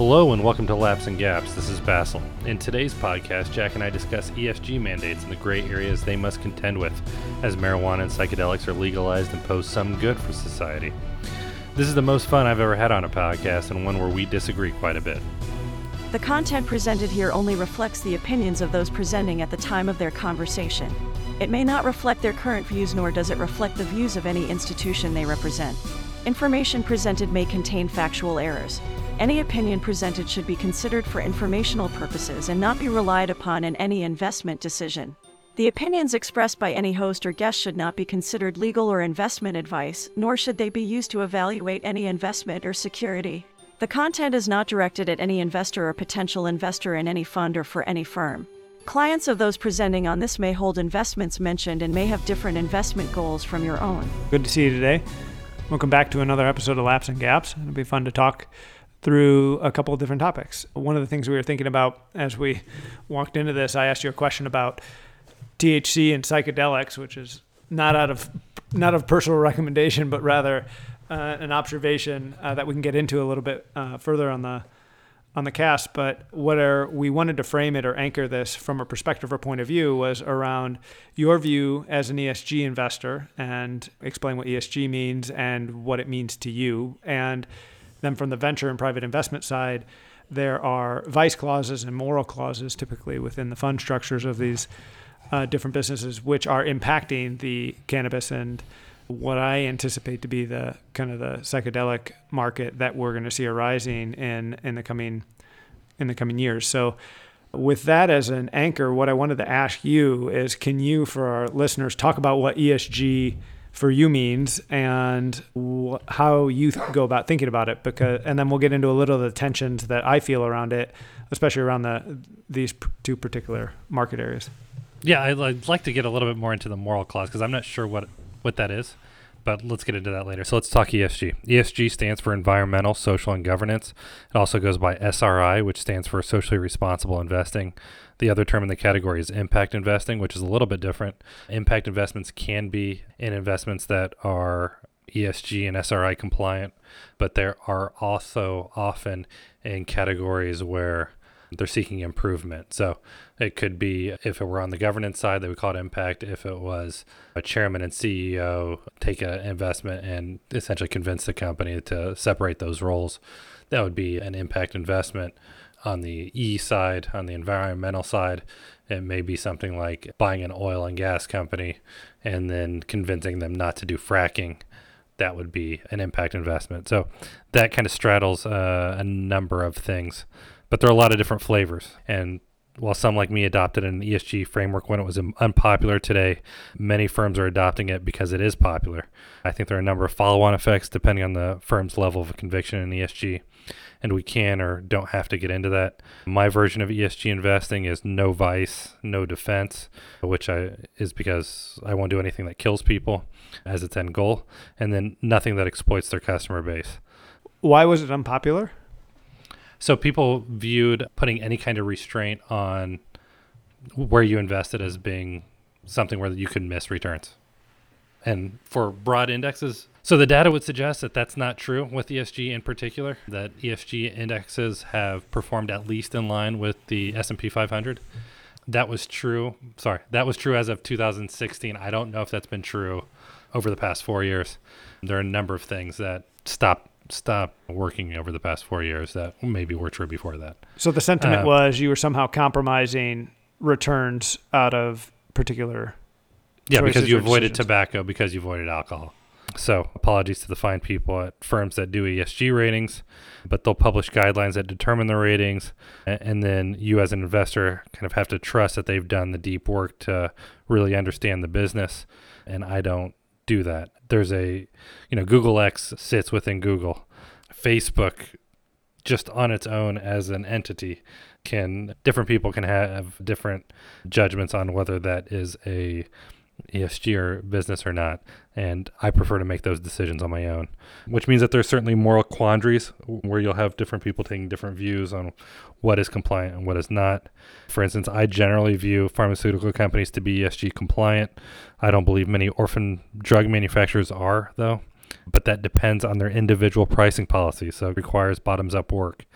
Hello and welcome to Laps and Gaps. This is Basil. In today's podcast, Jack and I discuss ESG mandates and the gray areas they must contend with as marijuana and psychedelics are legalized and pose some good for society. This is the most fun I've ever had on a podcast and one where we disagree quite a bit. The content presented here only reflects the opinions of those presenting at the time of their conversation. It may not reflect their current views, nor does it reflect the views of any institution they represent. Information presented may contain factual errors. Any opinion presented should be considered for informational purposes and not be relied upon in any investment decision. The opinions expressed by any host or guest should not be considered legal or investment advice, nor should they be used to evaluate any investment or security. The content is not directed at any investor or potential investor in any fund or for any firm. Clients of those presenting on this may hold investments mentioned and may have different investment goals from your own. Good to see you today. Welcome back to another episode of Laps and Gaps. It'll be fun to talk through a couple of different topics. One of the things we were thinking about as we walked into this, I asked you a question about THC and psychedelics, which is not out of not of personal recommendation, but rather uh, an observation uh, that we can get into a little bit uh, further on the on the cast. But what are, we wanted to frame it or anchor this from a perspective or point of view was around your view as an ESG investor and explain what ESG means and what it means to you and then from the venture and private investment side, there are vice clauses and moral clauses typically within the fund structures of these uh, different businesses, which are impacting the cannabis and what I anticipate to be the kind of the psychedelic market that we're going to see arising in in the coming in the coming years. So with that as an anchor, what I wanted to ask you is can you for our listeners talk about what ESG for you means and how you th- go about thinking about it because and then we'll get into a little of the tensions that I feel around it especially around the these p- two particular market areas. Yeah, I'd, I'd like to get a little bit more into the moral clause because I'm not sure what what that is, but let's get into that later. So let's talk ESG. ESG stands for environmental, social, and governance. It also goes by SRI, which stands for socially responsible investing. The other term in the category is impact investing, which is a little bit different. Impact investments can be in investments that are ESG and SRI compliant, but there are also often in categories where they're seeking improvement. So it could be if it were on the governance side, they would call it impact. If it was a chairman and CEO take an investment and essentially convince the company to separate those roles, that would be an impact investment on the E side, on the environmental side, it may be something like buying an oil and gas company and then convincing them not to do fracking. That would be an impact investment. So that kind of straddles uh, a number of things, but there are a lot of different flavors. And while some like me adopted an ESG framework when it was unpopular today, many firms are adopting it because it is popular. I think there are a number of follow on effects depending on the firm's level of conviction in ESG and we can or don't have to get into that. My version of ESG investing is no vice, no defense, which I is because I won't do anything that kills people as its end goal, and then nothing that exploits their customer base. Why was it unpopular? So people viewed putting any kind of restraint on where you invested as being something where you could miss returns. And for broad indexes, so the data would suggest that that's not true with ESG in particular. That ESG indexes have performed at least in line with the S&P 500. That was true. Sorry, that was true as of 2016. I don't know if that's been true over the past four years. There are a number of things that stop stop working over the past four years that maybe were true before that. So the sentiment uh, was you were somehow compromising returns out of particular. Yeah, because you avoided decisions. tobacco because you avoided alcohol. So, apologies to the fine people at firms that do ESG ratings, but they'll publish guidelines that determine the ratings. And then you, as an investor, kind of have to trust that they've done the deep work to really understand the business. And I don't do that. There's a, you know, Google X sits within Google. Facebook, just on its own as an entity, can different people can have different judgments on whether that is a ESG or business or not. And I prefer to make those decisions on my own, which means that there's certainly moral quandaries where you'll have different people taking different views on what is compliant and what is not. For instance, I generally view pharmaceutical companies to be ESG compliant. I don't believe many orphan drug manufacturers are, though. but that depends on their individual pricing policy. So it requires bottoms up work.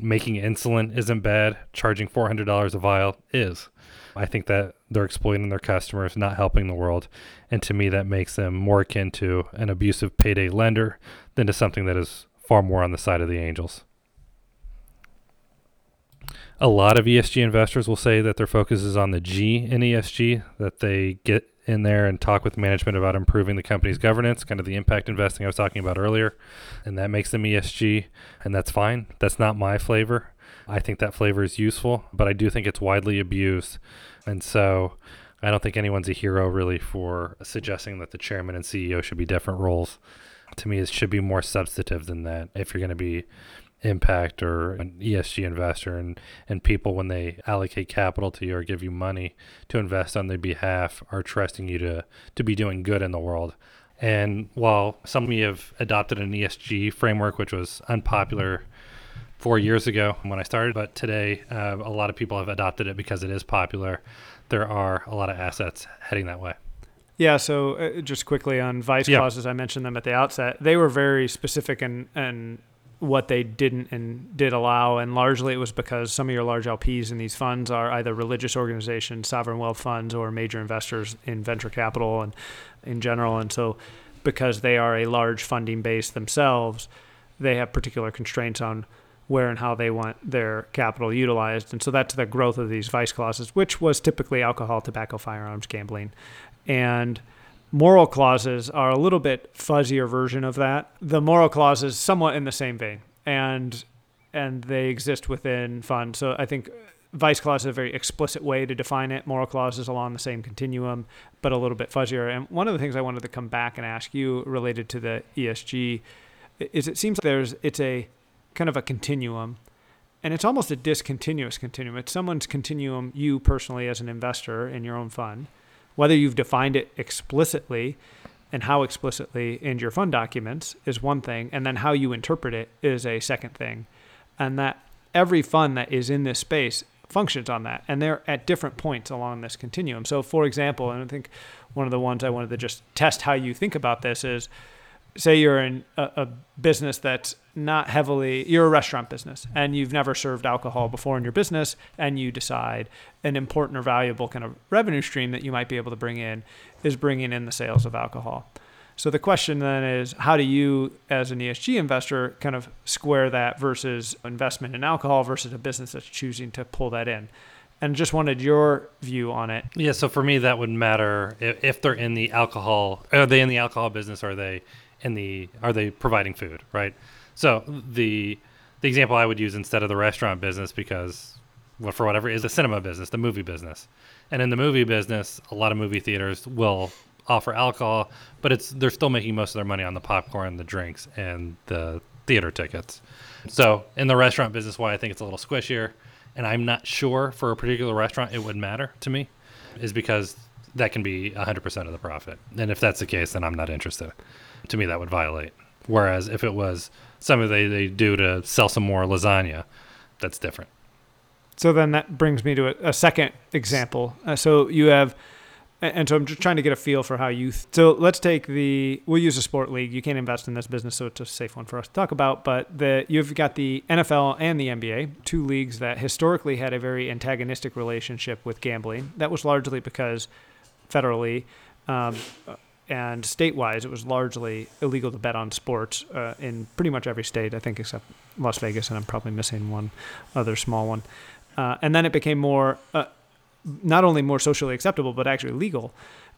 Making insulin isn't bad, charging $400 a vial is. I think that they're exploiting their customers, not helping the world. And to me, that makes them more akin to an abusive payday lender than to something that is far more on the side of the angels. A lot of ESG investors will say that their focus is on the G in ESG, that they get in there and talk with management about improving the company's governance, kind of the impact investing I was talking about earlier, and that makes them ESG, and that's fine. That's not my flavor. I think that flavor is useful, but I do think it's widely abused. And so I don't think anyone's a hero really for suggesting that the chairman and CEO should be different roles. To me, it should be more substantive than that if you're going to be impact or an ESG investor and, and people when they allocate capital to you or give you money to invest on their behalf are trusting you to, to be doing good in the world. And while some of me have adopted an ESG framework, which was unpopular four years ago when I started, but today uh, a lot of people have adopted it because it is popular. There are a lot of assets heading that way. Yeah, so uh, just quickly on vice Yeah. clauses, I mentioned them at the outset. They were very specific and and what they didn't and did allow, and largely it was because some of your large LPs in these funds are either religious organizations, sovereign wealth funds, or major investors in venture capital and in general. And so, because they are a large funding base themselves, they have particular constraints on where and how they want their capital utilized. And so that's the growth of these vice clauses, which was typically alcohol, tobacco, firearms, gambling. And moral clauses are a little bit fuzzier version of that. The moral clause is somewhat in the same vein, and and they exist within funds. So I think vice clause is a very explicit way to define it. Moral clause is along the same continuum, but a little bit fuzzier. And one of the things I wanted to come back and ask you related to the ESG is it seems like there's it's a kind of a continuum and it's almost a discontinuous continuum. It's someone's continuum, you personally as an investor in your own fund, whether you've defined it explicitly and how explicitly in your fund documents is one thing, and then how you interpret it is a second thing. And that every fund that is in this space functions on that, and they're at different points along this continuum. So, for example, and I think one of the ones I wanted to just test how you think about this is say you're in a, a business that's not heavily you're a restaurant business and you've never served alcohol before in your business and you decide an important or valuable kind of revenue stream that you might be able to bring in is bringing in the sales of alcohol so the question then is how do you as an ESG investor kind of square that versus investment in alcohol versus a business that's choosing to pull that in and just wanted your view on it Yeah, so for me, that would matter if, they're in the alcohol. Are they in the alcohol business? Or are they in the? Are they providing food? Right. So the the example I would use instead of the restaurant business because, well, for whatever is the cinema business, the movie business, and in the movie business, a lot of movie theaters will offer alcohol, but it's they're still making most of their money on the popcorn, the drinks, and the theater tickets. So in the restaurant business, why I think it's a little squishier, and I'm not sure for a particular restaurant it would matter to me, is because that can be 100% of the profit. And if that's the case, then I'm not interested. To me, that would violate. Whereas if it was something they, they do to sell some more lasagna, that's different. So then that brings me to a, a second example. Uh, so you have, and so I'm just trying to get a feel for how you. Th- so let's take the. We'll use a sport league. You can't invest in this business, so it's a safe one for us to talk about. But the you've got the NFL and the NBA, two leagues that historically had a very antagonistic relationship with gambling. That was largely because federally. Um, and state-wise, it was largely illegal to bet on sports uh, in pretty much every state, I think, except Las Vegas, and I'm probably missing one other small one. Uh, and then it became more, uh, not only more socially acceptable, but actually legal.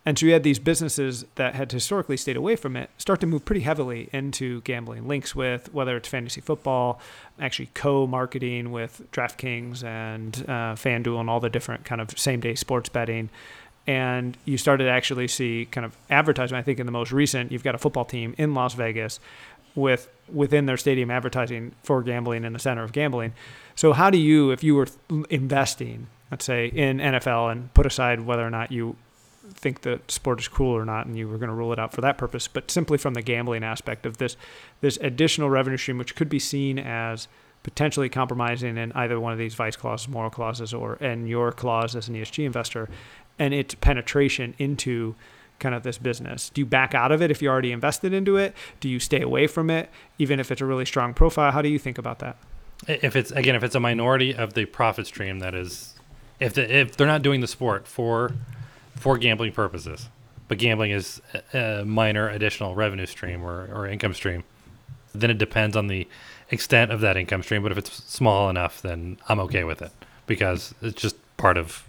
And so you had these businesses that had historically stayed away from it start to move pretty heavily into gambling, links with whether it's fantasy football, actually co-marketing with DraftKings and uh, FanDuel and all the different kind of same-day sports betting. And you started to actually see kind of advertising. I think in the most recent, you've got a football team in Las Vegas with within their stadium advertising for gambling in the center of gambling. So how do you, if you were investing, let's say in NFL, and put aside whether or not you think the sport is cool or not, and you were going to rule it out for that purpose, but simply from the gambling aspect of this, this additional revenue stream, which could be seen as potentially compromising in either one of these vice clauses, moral clauses, or in your clause as an ESG investor, and its penetration into kind of this business? Do you back out of it if you already invested into it? Do you stay away from it, even if it's a really strong profile? How do you think about that? If it's again, if it's a minority of the profit stream that is, if the, if they're not doing the sport for for gambling purposes, but gambling is a, minor additional revenue stream or, or income stream, then it depends on the extent of that income stream. But if it's small enough, then I'm okay with it because it's just part of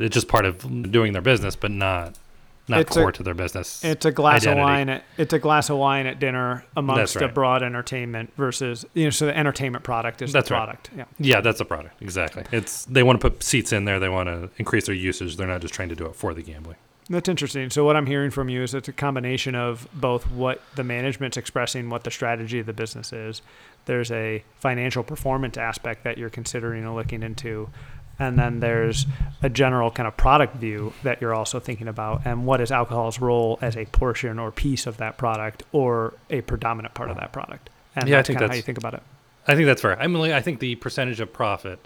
it's just part of doing their business, but not not It's core a- to their business. It's a glass identity. of wine. At, it's a glass of wine at dinner amongst right. a broad entertainment versus you know. So the entertainment product is That's the right. product. Yeah. Yeah, that's a product. Exactly. It's they want to put seats in there. They want to increase their usage. They're not just trying to do it for the gambling. That's interesting. So what I'm hearing from you is it's a combination of both what the management's expressing, what the strategy of the business is. There's a financial performance aspect that you're considering and looking into. And then there's a general kind of product view that you're also thinking about and what is alcohol's role as a portion or piece of that product or a predominant part of that product. And Yeah, I think of how you think about it. I think that's fair. I mean, I think the percentage of profit,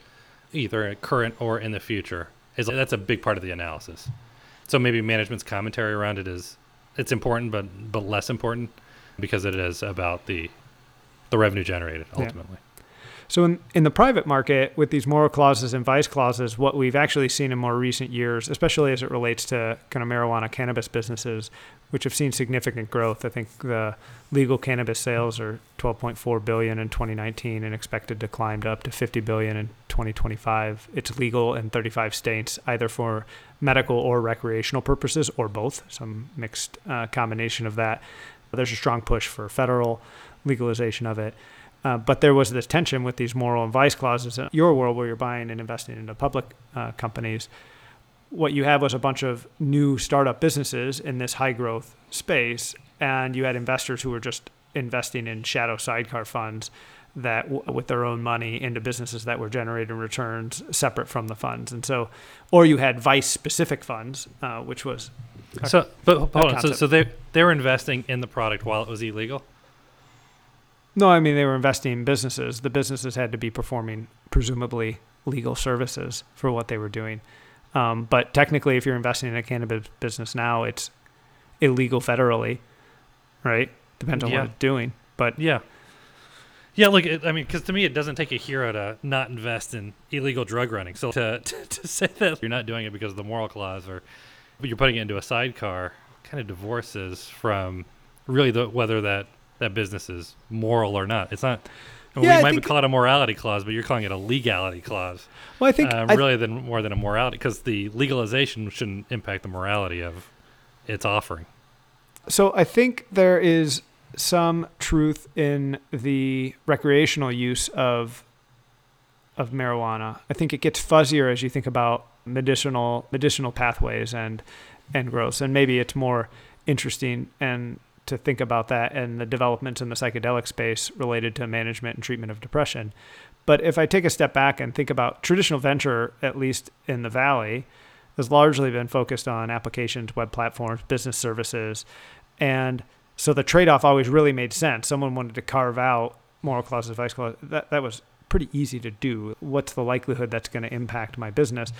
either current or in the future, is that's a big part of the analysis. So maybe management's commentary around it is it's important, but but less important because it is about the the revenue generated Yeah. So in, in the private market, with these moral clauses and vice clauses, what we've actually seen in more recent years, especially as it relates to kind of marijuana cannabis businesses, which have seen significant growth. I think the legal cannabis sales are 12.4 billion in 2019 and expected to climb up to 50 billion in 2025. It's legal in 35 states, either for medical or recreational purposes, or both, some mixed uh, combination of that. There's a strong push for federal legalization of it. Uh, but there was this tension with these moral and vice clauses in your world where you're buying and investing into public uh, companies. What you had was a bunch of new startup businesses in this high growth space, and you had investors who were just investing in shadow sidecar funds that, w- with their own money, into businesses that were generating returns separate from the funds. And so, or you had vice specific funds, uh, which was a- So, but hold on. So, so they they were investing in the product while it was illegal. No, I mean they were investing in businesses. The businesses had to be performing presumably legal services for what they were doing. Um, but technically, if you're investing in a cannabis business now, it's illegal federally, right? Depends on Yeah. what it's doing. But Yeah. Yeah, look, it, I mean, because to me, it doesn't take a hero to not invest in illegal drug running. So to, to, to say that you're not doing it because of the moral clause or but you're putting it into a sidecar kind of divorces from really the, whether that, that business is moral or not. It's not. Yeah, I we might think- call it a morality clause, but you're calling it a legality clause. well, I think um, I- really than more than a morality because the legalization shouldn't impact the morality of its offering. So I think there is some truth in the recreational use of of marijuana. I think it gets fuzzier as you think about medicinal medicinal pathways and and growths, and maybe it's more interesting and to think about that and the developments in the psychedelic space related to management and treatment of depression. But if I take a step back and think about traditional venture, at least in the valley, has largely been focused on applications, web platforms, business services, and so the trade-off always really made sense. Someone wanted to carve out moral clauses, vice clauses. That that was pretty easy to do. What's the likelihood that's going to impact my business,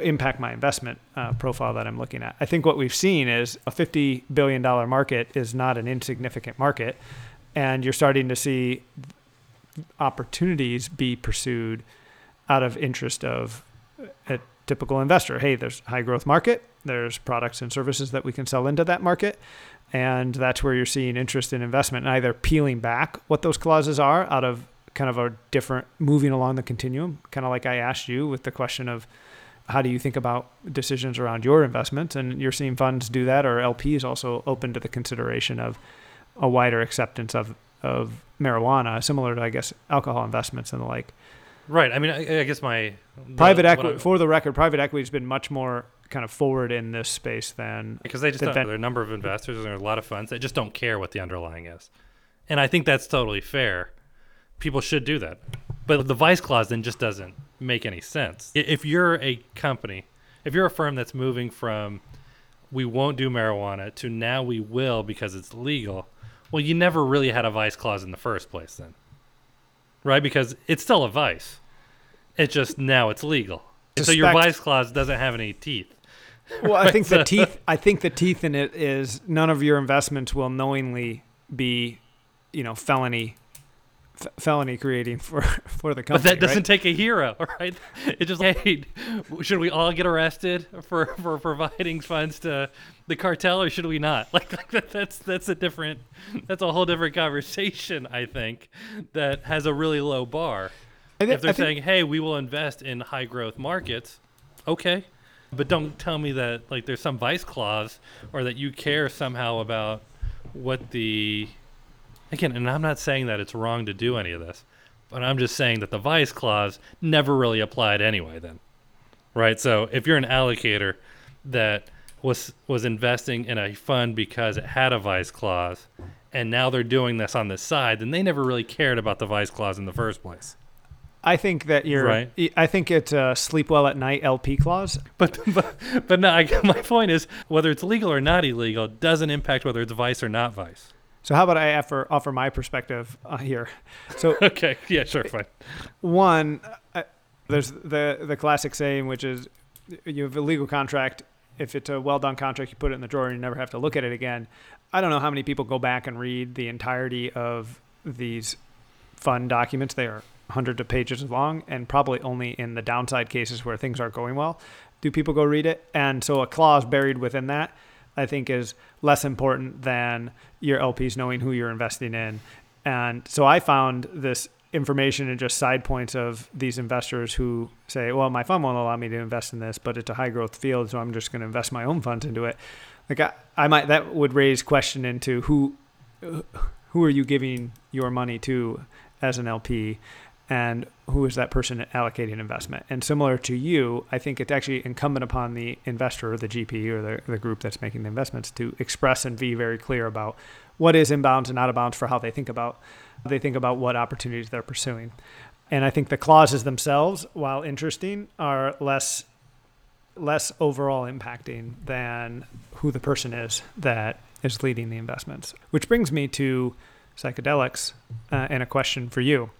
impact my investment uh, profile that I'm looking at? I think what we've seen is a $50 billion market is not an insignificant market, and you're starting to see opportunities be pursued out of interest of a typical investor. Hey, there's high growth market. There's products and services that we can sell into that market. And that's where you're seeing interest in investment and either peeling back what those clauses are out of kind of a different moving along the continuum, kind of like I asked you with the question of how do you think about decisions around your investments? And you're seeing funds do that, or LPs also open to the consideration of a wider acceptance of, of marijuana, similar to, I guess, alcohol investments and the like. Right. I mean, I, I guess my the- Private equity, for the record, private equity has been much more kind of forward in this space than because they just ven- there are a number of investors and there are a lot of funds that just don't care what the underlying is, and I think that's totally fair. People should do that, but the vice clause then just doesn't make any sense. If you're a company, if you're a firm that's moving from we won't do marijuana to now we will because it's legal, well, you never really had a vice clause in the first place, then, right? Because it's still a vice. It's just now it's legal. And so your vice clause doesn't have any teeth. Well, I Right, think the teeth. I think the teeth in it is none of your investments will knowingly be, you know, felony, f- felony creating for for the But company. that doesn't right? take a hero, right? It just hey, should we all get arrested for for providing funds to the cartel, or should we not? Like, like that, that's that's a different, that's a whole different conversation. I think that has a really low bar. I thi- If they're think- saying, hey, we will invest in high growth markets, okay, but don't tell me that like there's some vice clause or that you care somehow about what the again. And I'm not saying that it's wrong to do any of this. But I'm just saying that the vice clause never really applied anyway then. Right? So if you're an allocator that was was investing in a fund because it had a vice clause and now they're doing this on the side, then they never really cared about the vice clause in the first place. I think that you're. Right. I think it's a uh, sleep well at night LP clause. But but, but no, I, my point is whether it's legal or not illegal doesn't impact whether it's vice or not vice. So how about I offer offer my perspective uh, here? So Okay, yeah, sure, fine. one, uh, there's the the classic saying, which is you have a legal contract. If it's a well done contract, you put it in the drawer and you never have to look at it again. I don't know how many people go back and read the entirety of these fund documents. They are hundreds of pages long, and probably only in the downside cases where things aren't going well do people go read it. And so a clause buried within that, I think, is less important than your LPs knowing who you're investing in. And so I found this information and just side points of these investors who say, well, my fund won't allow me to invest in this, but it's a high growth field, so I'm just going to invest my own funds into it. Like I, I might that would raise question into who who are you giving your money to as an LP and who is that person allocating investment? And similar to you, I think it's actually incumbent upon the investor or the GP or the, the group that's making the investments to express and be very clear about what is inbounds and out of bounds for how they think about they think about what opportunities they're pursuing. And I think the clauses themselves, while interesting, are less less overall impacting than who the person is that is leading the investments. Which brings me to psychedelics uh, and a question for you.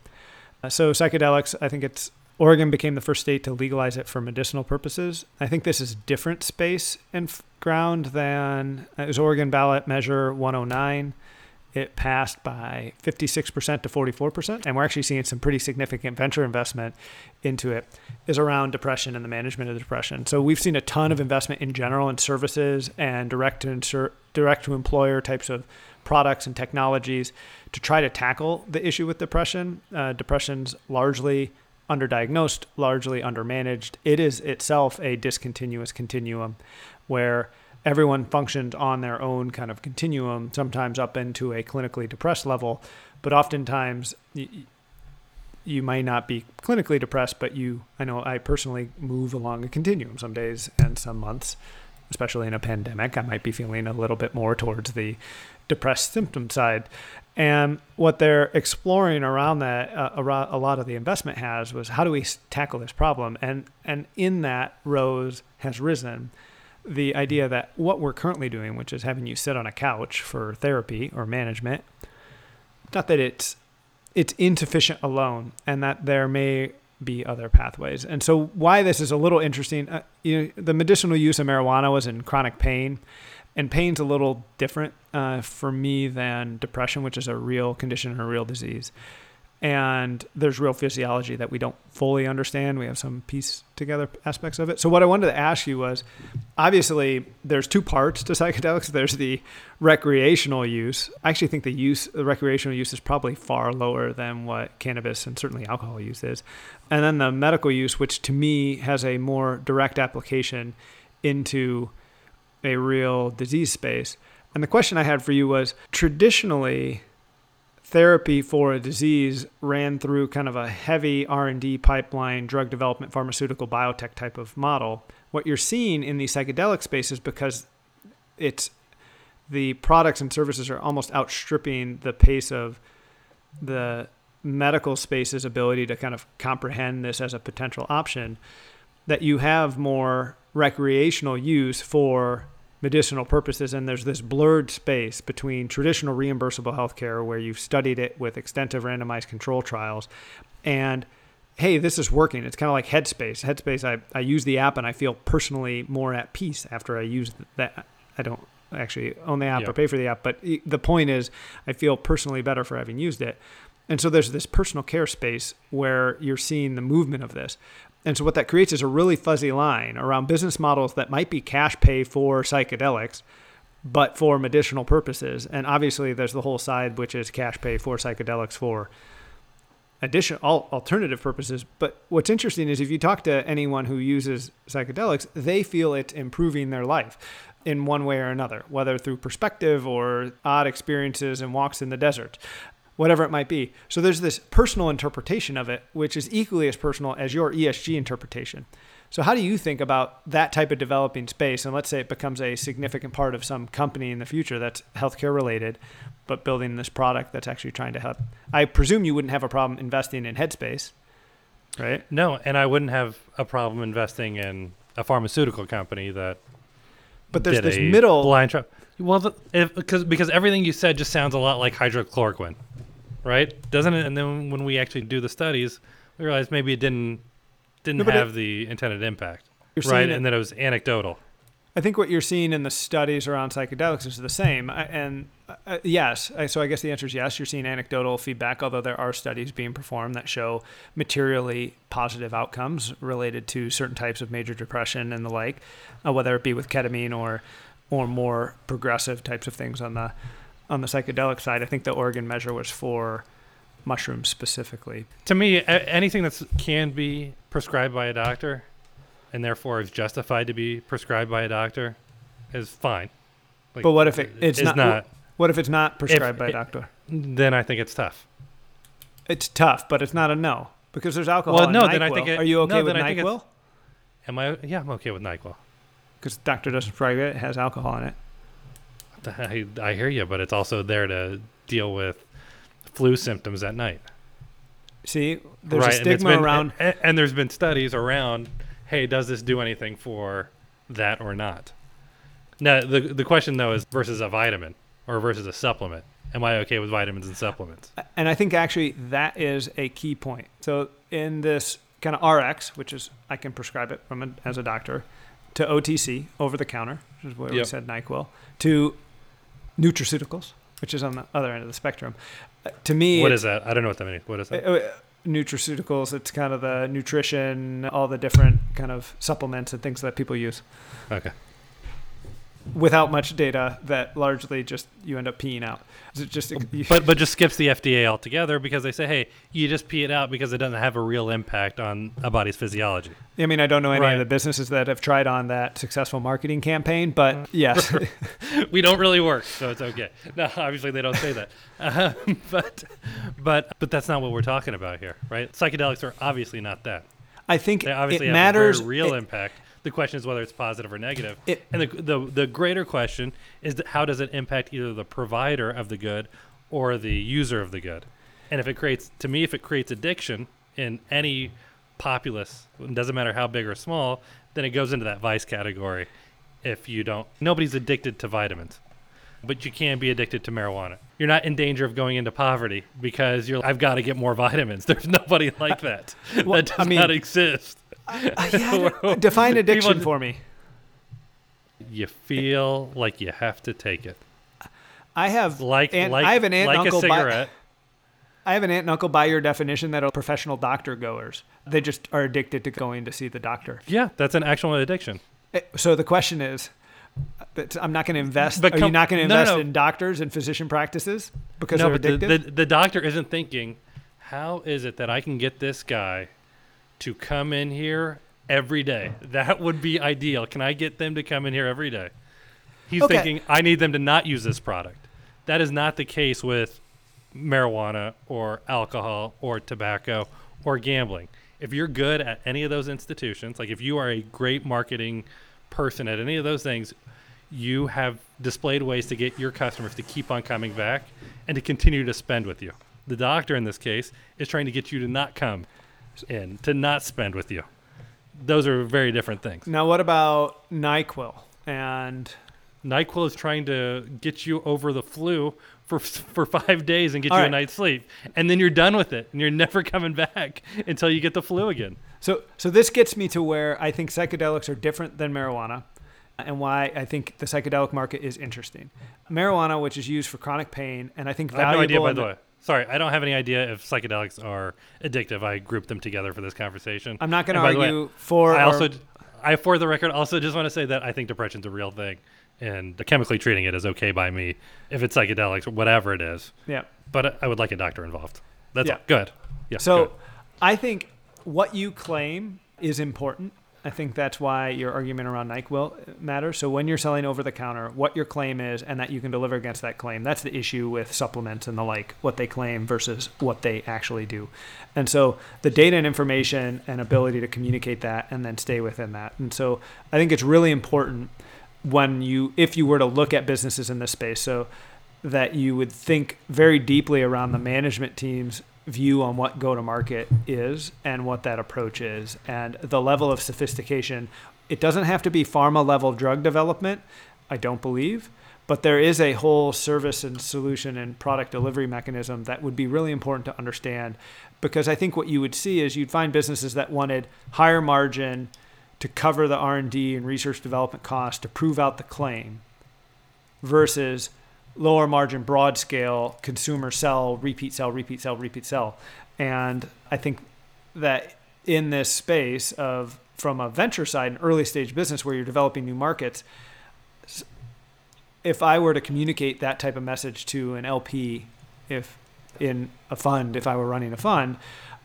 Uh, so psychedelics, I think it's Oregon became the first state to legalize it for medicinal purposes. I think this is different space and ground than uh, it was Oregon ballot measure 109. It passed by 56% to 44%, and we're actually seeing some pretty significant venture investment into it. Is around depression and the management of depression. So we've seen a ton of investment in general in services and direct to insur- direct to employer types of products and technologies to try to tackle the issue with depression. Uh, depression's largely underdiagnosed, largely undermanaged. It is itself a discontinuous continuum where everyone functions on their own kind of continuum, sometimes up into a clinically depressed level, but oftentimes y- y- you might not be clinically depressed, but you, I know I personally move along a continuum some days and some months, especially in a pandemic. I might be feeling a little bit more towards the depressed symptom side. And what they're exploring around that, uh, around a lot of the investment has was how do we tackle this problem? And and in that rose has risen the idea that what we're currently doing, which is having you sit on a couch for therapy or management, not that it's it's insufficient alone, and that there may be other pathways. And so, why this is a little interesting, uh, you know, the medicinal use of marijuana was in chronic pain, and pain's a little different uh, for me than depression, which is a real condition and a real disease. And there's real physiology that we don't fully understand. We have some piece together aspects of it. So, what I wanted to ask you was obviously, there's two parts to psychedelics. There's the recreational use. I actually think the use, the recreational use is probably far lower than what cannabis and certainly alcohol use is. And then the medical use, which to me has a more direct application into a real disease space. And the question I had for you was traditionally therapy for a disease ran through kind of a heavy R&D pipeline drug development pharmaceutical biotech type of model. What you're seeing in the psychedelic space is because it's the products and services are almost outstripping the pace of the medical space's ability to kind of comprehend this as a potential option that you have more recreational use for medicinal purposes and there's this blurred space between traditional reimbursable healthcare where you've studied it with extensive randomized control trials and hey, this is working. It's kind of like Headspace. Headspace, I, I use the app and I feel personally more at peace after I use that. I don't actually own the app Yeah. or pay for the app, but the point is, I feel personally better for having used it. And so there's this personal care space where you're seeing the movement of this. And so what that creates is a really fuzzy line around business models that might be cash pay for psychedelics, but for medicinal purposes. And obviously, there's the whole side which is cash pay for psychedelics for addition all alternative purposes. But what's interesting is if you talk to anyone who uses psychedelics, they feel it's improving their life in one way or another, whether through perspective or odd experiences and walks in the desert. Whatever it might be. So there's this personal interpretation of it, which is equally as personal as your ESG interpretation. So, how do you think about that type of developing space? And let's say it becomes a significant part of some company in the future that's healthcare related, but building this product that's actually trying to help. I presume you wouldn't have a problem investing in Headspace, right? No, and I wouldn't have a problem investing in a pharmaceutical company that But there's did this a middle. blind trial. Well, the, if, because because everything you said just sounds a lot like hydrochloroquine, right? Doesn't it? And then when we actually do the studies, we realize maybe it didn't didn't No, have the intended impact, right? it- And that it was anecdotal. I think what you're seeing in the studies around psychedelics is the same. I- And uh, yes, I- so I guess the answer is yes. You're seeing anecdotal feedback, although there are studies being performed that show materially positive outcomes related to certain types of major depression and the like, uh, whether it be with ketamine or or more progressive types of things on the on the psychedelic side. I think the Oregon measure was for mushrooms specifically. To me, anything that can be prescribed by a doctor, and therefore is justified to be prescribed by a doctor, is fine. Like, But what if it- it's not- not? What if it's not prescribed by a it- doctor? Then I think it's tough. It's tough, but it's not a no because there's alcohol. Well, in no, then I NyQuil. think it- Are you okay no, with then I think it's- Nyquil? Am I? Yeah, I'm okay with Nyquil. Because doctor doesn't prescribe it. It has alcohol in it. I, I hear you, but it's also there to deal with flu symptoms at night. See, there's right, a and stigma been- around. and, and there's been studies around. Hey, does this do anything for that or not? Now, the the question though is versus a vitamin or versus a supplement. Am I okay with vitamins and supplements? And I think actually that is a key point. So in this kind of RX, which is I can prescribe it from a, as a doctor, to OTC, over the counter, which is we Yep. said Nyquil, to nutraceuticals, which is on the other end of the spectrum. Uh, to me, what is that? I don't know what that means. What is that? Uh, uh, nutraceuticals it's kind of the nutrition all the different kind of supplements and things that people use Okay. Without much data that largely just you end up peeing out just But but just skips the FDA altogether because they say, hey, you just pee it out because it doesn't have a real impact on a body's physiology. i mean i don't know any Right. of the businesses that have tried on that successful marketing campaign but yes we don't really work, so it's okay. No, obviously they don't say that, um, but but but that's not what we're talking about here, right? Psychedelics are obviously not that. i think it matters real it- impact. The question is whether it's positive or negative. It- and the, the the greater question is that how does it impact either the provider of the good or the user of the good? And if it creates, to me, if it creates addiction in any populace, it doesn't matter how big or small, then it goes into that vice category. If you don't, nobody's addicted to vitamins, but you can be addicted to marijuana. You're not in danger of going into poverty because you're. I've got to get more vitamins. There's nobody like that. Well, that does I mean- not exist. Uh, yeah, define addiction People- for me You feel like you have to take it, i have like aunt- like i have an aunt like and uncle a buy- cigarette. I have an aunt and uncle by your definition that are professional doctor goers. They just are addicted to going to see the doctor. yeah, that's an actual addiction. Eh, So the question is, I'm not going to invest. But are you not going to no, no, invest no. in doctors and physician practices because no, they're but the, the the doctor isn't thinking, how is it that I can get this guy to come in here every day? That would be ideal. Can I get them to come in here every day? He's Okay. thinking, I need them to not use this product. That is not the case with marijuana or alcohol or tobacco or gambling. If you're good at any of those institutions, like if you are a great marketing person at any of those things, you have displayed ways to get your customers to keep on coming back and to continue to spend with you. The doctor in this case is trying to get you to not come in, to not spend with you. Those are very different things. now, what about Nyquil and NyQuil is trying to get you over the flu for for five days and get All you right. a night's sleep, and then you're done with it, and you're never coming back until you get the flu again. So, so this gets me to where I think psychedelics are different than marijuana, and why I think the psychedelic market is interesting. Marijuana, which is used for chronic pain, and I think I have no idea, valuable by the way. Sorry, I don't have any idea if psychedelics are addictive. I grouped them together for this conversation. I'm not going to the way, argue for. I also, I for the record, also just want to say that I think depression's a real thing, and chemically treating it is okay by me if it's psychedelics or whatever it is. yeah. But I would like a doctor involved. That's Yeah. all. good. Yeah. So good. I think what you claim is important. I think that's why your argument around NyQuil matters. So when you're selling over the counter, what your claim is and that you can deliver against that claim. That's the issue with supplements and the like, what they claim versus what they actually do. And so the data and information and ability to communicate that and then stay within that. And so I think it's really important when you if you were to look at businesses in this space. So that you would think very deeply around the management team's view on what go to market is and what that approach is and the level of sophistication. It doesn't have to be pharma level drug development, I don't believe, but there is a whole service and solution and product delivery mechanism that would be really important to understand because I think what you would see is you'd find businesses that wanted higher margin to cover the R&D and research development costs to prove out the claim versus lower margin, broad scale, consumer sell, repeat sell, repeat sell, repeat sell. And I think that in this space of from a venture side, an early stage business where you're developing new markets, if I were to communicate that type of message to an LP, if in a fund, if I were running a fund,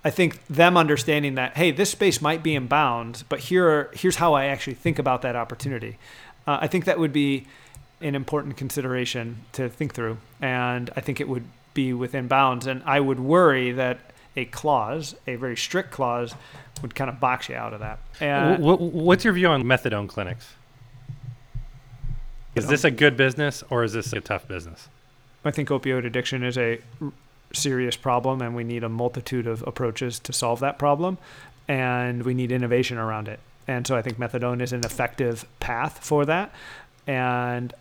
I think them understanding that hey, this space might be in bounds, but here here's how I actually think about that opportunity. Uh, I think that would be an important consideration to think through, and I think it would be within bounds. And I would worry that a clause, a very strict clause, would kind of box you out of that. And Wh- wh- what's your view on methadone clinics? Is this a good business or is this a tough business? I think opioid addiction is a serious problem, and we need a multitude of approaches to solve that problem, and we need innovation around it. And so I think methadone is an effective path for that, and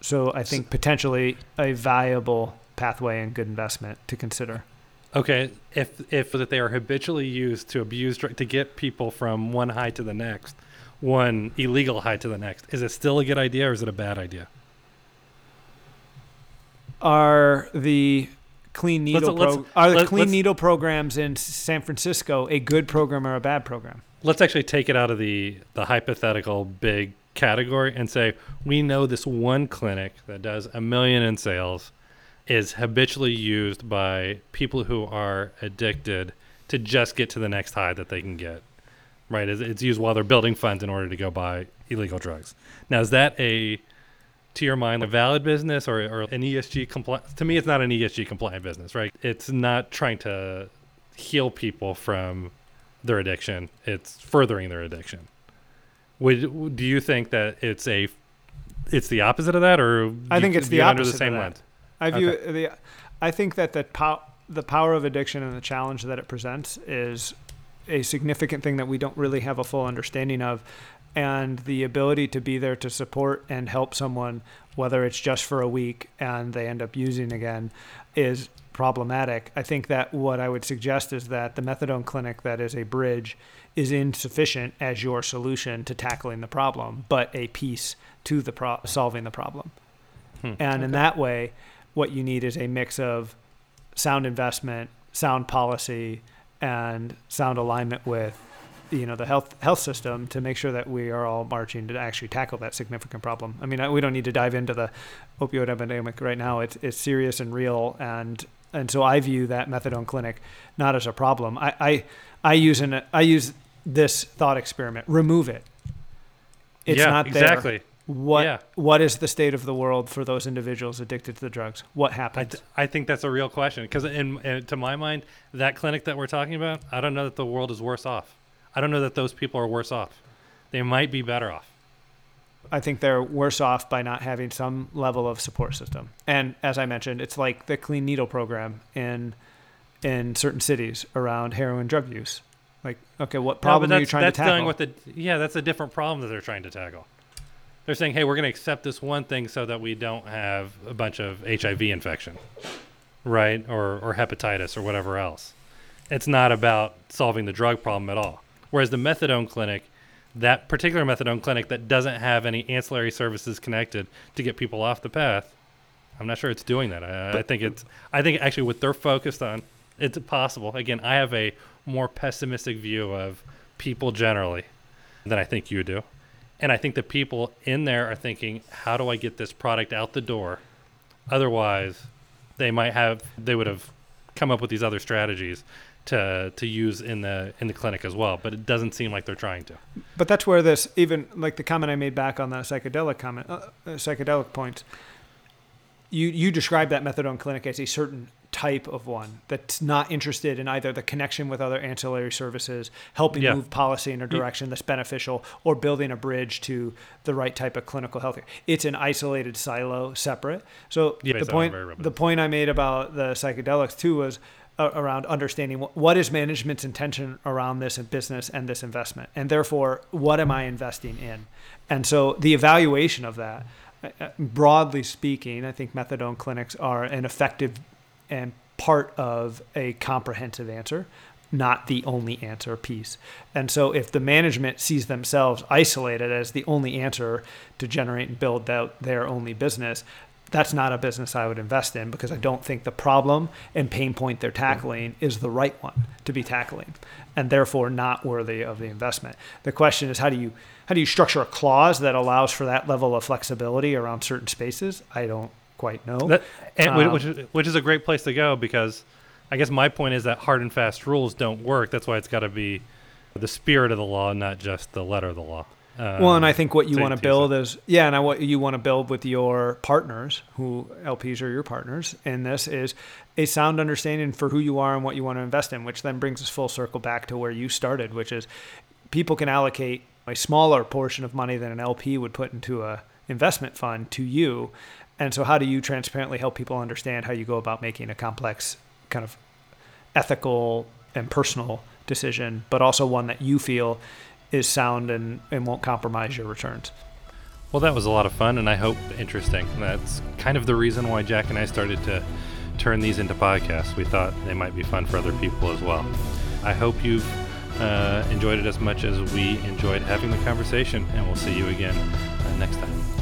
so I think potentially a valuable pathway and good investment to consider. Okay, if if that they are habitually used to abuse to get people from one high to the next, one illegal high to the next, is it still a good idea or is it a bad idea? Are the clean Let's- needle let's- are the clean needle programs in San Francisco a good program or a bad program? Let's actually take it out of the the hypothetical big category and say we know this one clinic that does a million in sales is habitually used by people who are addicted to just get to the next high that they can get. Right? It's, used while they're building funds in order to go buy illegal drugs. Now, is that a to your mind a valid business or, or an ESG compliant? To me, it's not an ESG compliant business, right? It's not trying to heal people from their addiction. It's furthering their addiction. Would do you think that it's a it's the opposite of that, or I think you it's the it under opposite the of same that. lens? I view the. I think that the pow- the power of addiction and the challenge that it presents is a significant thing that we don't really have a full understanding of, and the ability to be there to support and help someone, whether it's just for a week and they end up using again, is problematic. I think that what I would suggest is that the methadone clinic that is a bridge is insufficient as your solution to tackling the problem, but a piece to the pro- solving the problem. Hmm. And in that way, what you need is a mix of sound investment, sound policy, and sound alignment with you know the health health system to make sure that we are all marching to actually tackle that significant problem. I mean, I- we don't need to dive into the opioid epidemic right now. It's it's serious and real, and and so I view that methadone clinic not as a problem. I I, I use an I use this thought experiment. Remove it. It's yeah, not there. exactly. What Yeah. what is the state of the world for those individuals addicted to the drugs? What I, happens? th- I think that's a real question because, in, in to my mind, that clinic that we're talking about, I don't know that the world is worse off. I don't know that those people are worse off. They might be better off. I think they're worse off by not having some level of support system. And as I mentioned, it's like the clean needle program in in certain cities around heroin drug use. Like, okay, what No, problem are you trying to that's tackle? dealing with the yeah, that's a different problem that they're trying to tackle. They're saying, hey, we're going to accept this one thing so that we don't have a bunch of HIV infection, right? Or, or hepatitis or whatever else. It's not about solving the drug problem at all. Whereas the methadone clinic, that particular methadone clinic that doesn't have any ancillary services connected to get people off the path, I'm not sure it's doing that. I, I think it's, I think actually what they're focused on, it's possible. Again, I have a more pessimistic view of people generally than I think you do. And I think the people in there are thinking, how do I get this product out the door? Otherwise, they might have they would have come up with these other strategies to to use in the in the clinic as well. But it doesn't seem like they're trying to. But that's where this even like the comment I made back on the psychedelic comment, uh, uh, psychedelic point You you describe that methadone clinic as a certain type of one that's not interested in either the connection with other ancillary services, helping Yeah. move policy in a direction that's beneficial, or building a bridge to the right type of clinical health care. It's an isolated silo, separate. So Yeah, the point the point I made about the psychedelics too was around understanding what, is management's intention around this business and this investment, and therefore what am I investing in, and so the evaluation of that. uh, uh, Broadly speaking, I think methadone clinics are an effective and part of a comprehensive answer, not the only answer piece. And so, if the management sees themselves isolated as the only answer to generate and build out their only business, that's not a business I would invest in because I don't think the problem and pain point they're tackling is the right one to be tackling, and therefore not worthy of the investment. The question is, how do you how do you structure a clause that allows for that level of flexibility around certain spaces? I don't quite know. That, and Um, which which is a great place to go because I guess my point is that hard and fast rules don't work. That's why it's got to be the spirit of the law, not just the letter of the law. Um, Well, and I think what you want to build is yeah, and I, what you want to build with your partners, who LPs are your partners in this, is a sound understanding for who you are and what you want to invest in, which then brings us full circle back to where you started, which is people can allocate a smaller portion of money than an LP would put into a investment fund to you. And so how do you transparently help people understand how you go about making a complex kind of ethical and personal decision, but also one that you feel is sound and, and won't compromise your returns. Well, that was a lot of fun, and I hope interesting. That's kind of the reason why Jack and I started to turn these into podcasts. We thought they might be fun for other people as well. I hope you've uh, enjoyed it as much as we enjoyed having the conversation, and we'll see you again uh, next time.